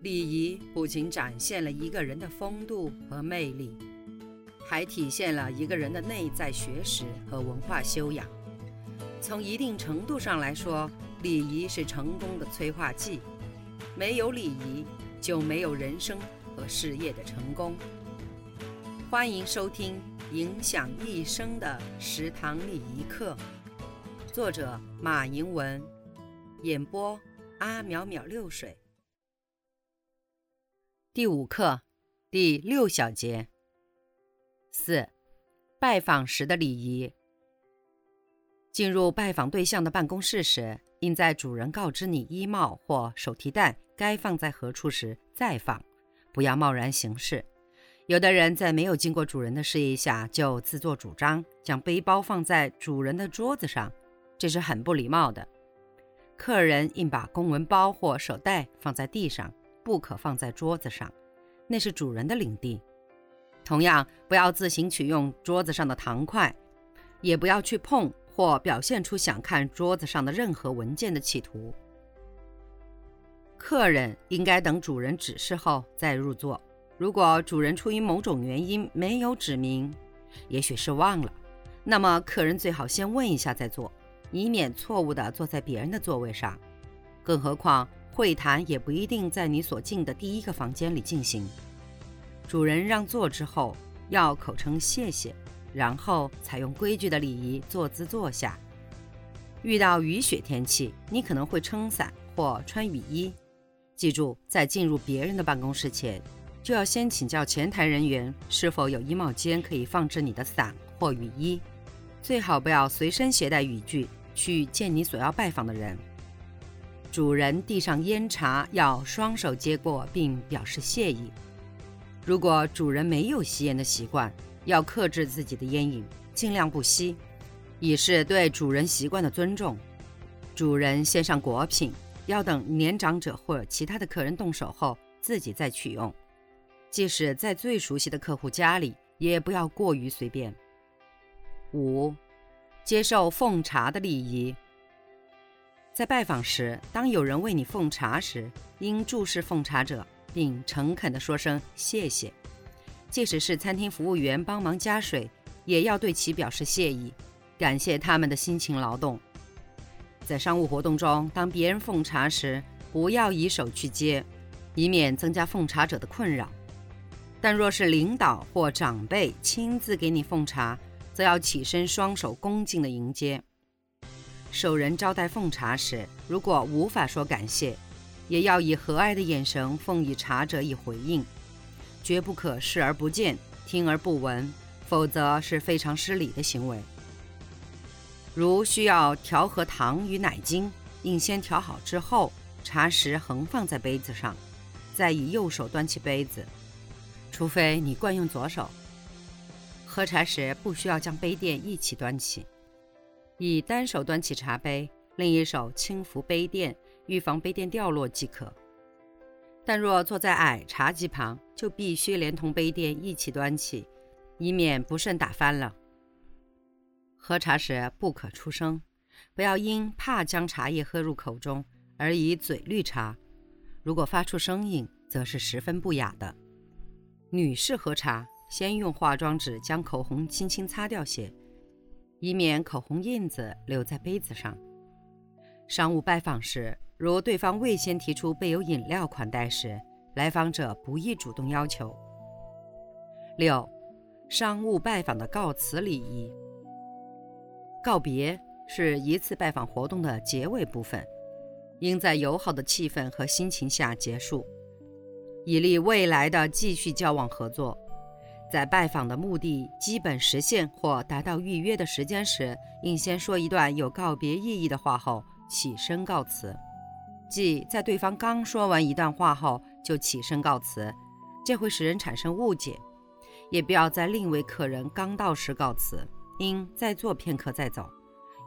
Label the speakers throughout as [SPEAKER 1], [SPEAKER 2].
[SPEAKER 1] 礼仪不仅展现了一个人的风度和魅力，还体现了一个人的内在学识和文化修养。从一定程度上来说，礼仪是成功的催化剂。没有礼仪，就没有人生和事业的成功。欢迎收听《影响一生的食堂礼仪课》，作者马迎文，演播阿淼淼六水。第五课，第六小节。四，拜访时的礼仪。进入拜访对象的办公室时，应在主人告知你衣帽或手提袋该放在何处时再放，不要贸然行事。有的人在没有经过主人的示意下就自作主张将背包放在主人的桌子上，这是很不礼貌的。客人应把公文包或手袋放在地上。不可放在桌子上，那是主人的领地。同样，不要自行取用桌子上的糖块，也不要去碰或表现出想看桌子上的任何文件的企图。客人应该等主人指示后再入座。如果主人出于某种原因没有指明，也许是忘了，那么客人最好先问一下再坐，以免错误地坐在别人的座位上。更何况。会谈也不一定在你所进的第一个房间里进行。主人让座之后，要口称谢谢，然后采用规矩的礼仪坐姿坐下。遇到雨雪天气，你可能会撑伞或穿雨衣。记住，在进入别人的办公室前，就要先请教前台人员是否有衣帽间可以放置你的伞或雨衣。最好不要随身携带雨具去见你所要拜访的人。主人递上烟茶，要双手接过并表示谢意。如果主人没有吸烟的习惯，要克制自己的烟瘾，尽量不吸，以示对主人习惯的尊重。主人献上果品，要等年长者或其他的客人动手后，自己再取用。即使在最熟悉的客户家里，也不要过于随便。五、接受奉茶的礼仪。在拜访时，当有人为你奉茶时，应注视奉茶者，并诚恳地说声谢谢。即使是餐厅服务员帮忙加水，也要对其表示谢意，感谢他们的辛勤劳动。在商务活动中，当别人奉茶时，不要以手去接，以免增加奉茶者的困扰。但若是领导或长辈亲自给你奉茶，则要起身，双手恭敬地迎接。受人招待奉茶时，如果无法说感谢，也要以和蔼的眼神奉以茶者以回应，绝不可视而不见、听而不闻，否则是非常失礼的行为。如需要调和糖与奶精，应先调好之后，茶匙横放在杯子上，再以右手端起杯子，除非你惯用左手。喝茶时不需要将杯垫一起端起。以单手端起茶杯，另一手轻扶杯垫，预防杯垫掉落即可。但若坐在矮茶几旁，就必须连同杯垫一起端起，以免不慎打翻了。喝茶时不可出声，不要因怕将茶叶喝入口中而以嘴滤茶。如果发出声音，则是十分不雅的。女士喝茶，先用化妆纸将口红轻轻擦掉些。以免口红印子留在杯子上。商务拜访时，如对方未先提出备有饮料款待时，来访者不宜主动要求。六、商务拜访的告辞礼仪。告别是一次拜访活动的结尾部分，应在友好的气氛和心情下结束，以利未来的继续交往合作。在拜访的目的基本实现或达到预约的时间时，应先说一段有告别意义的话后起身告辞。即在对方刚说完一段话后就起身告辞，这会使人产生误解。也不要在另一位客人刚到时告辞，应再坐片刻再走。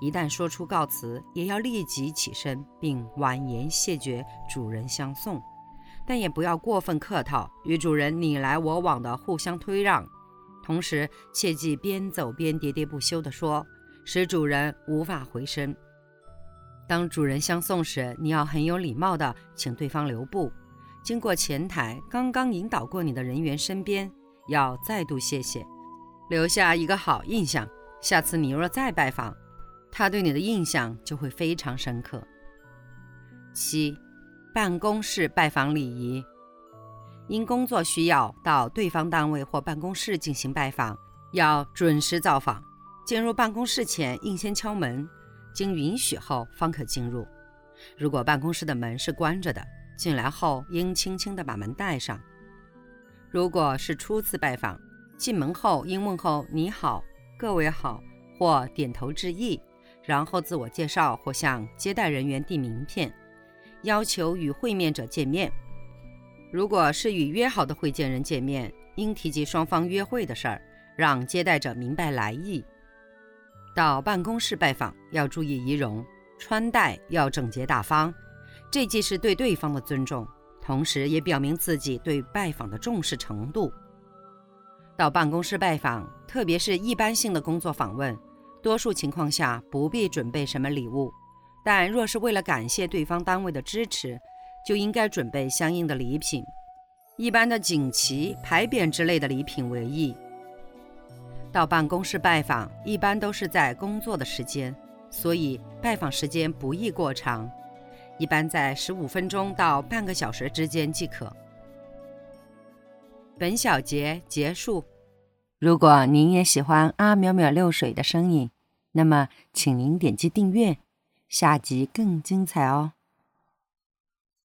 [SPEAKER 1] 一旦说出告辞，也要立即起身并婉言谢绝，主人相送。但也不要过分客套，与主人你来我往的互相推让，同时切忌边走边喋喋不休地说，使主人无法回身。当主人相送时，你要很有礼貌地请对方留步，经过前台刚刚引导过你的人员身边，要再度谢谢，留下一个好印象。下次你若再拜访，他对你的印象就会非常深刻。七，办公室拜访礼仪。因工作需要到对方单位或办公室进行拜访，要准时造访。进入办公室前应先敲门，经允许后方可进入。如果办公室的门是关着的，进来后应轻轻地把门带上。如果是初次拜访，进门后应问候“你好，各位好”或点头致意，然后自我介绍或向接待人员递名片，要求与会面者见面。如果是与约好的会见人见面，应提及双方约会的事儿，让接待者明白来意。到办公室拜访要注意仪容，穿戴要整洁大方，这既是对对方的尊重，同时也表明自己对拜访的重视程度。到办公室拜访，特别是一般性的工作访问，多数情况下不必准备什么礼物，但若是为了感谢对方单位的支持。就应该准备相应的礼品，一般的锦旗、牌匾之类的礼品为宜。到办公室拜访，一般都是在工作的时间，所以拜访时间不宜过长，一般在十五分钟到半个小时之间即可。本小节结束。如果您也喜欢阿淼淼六水的声音，那么请您点击订阅，下集更精彩哦。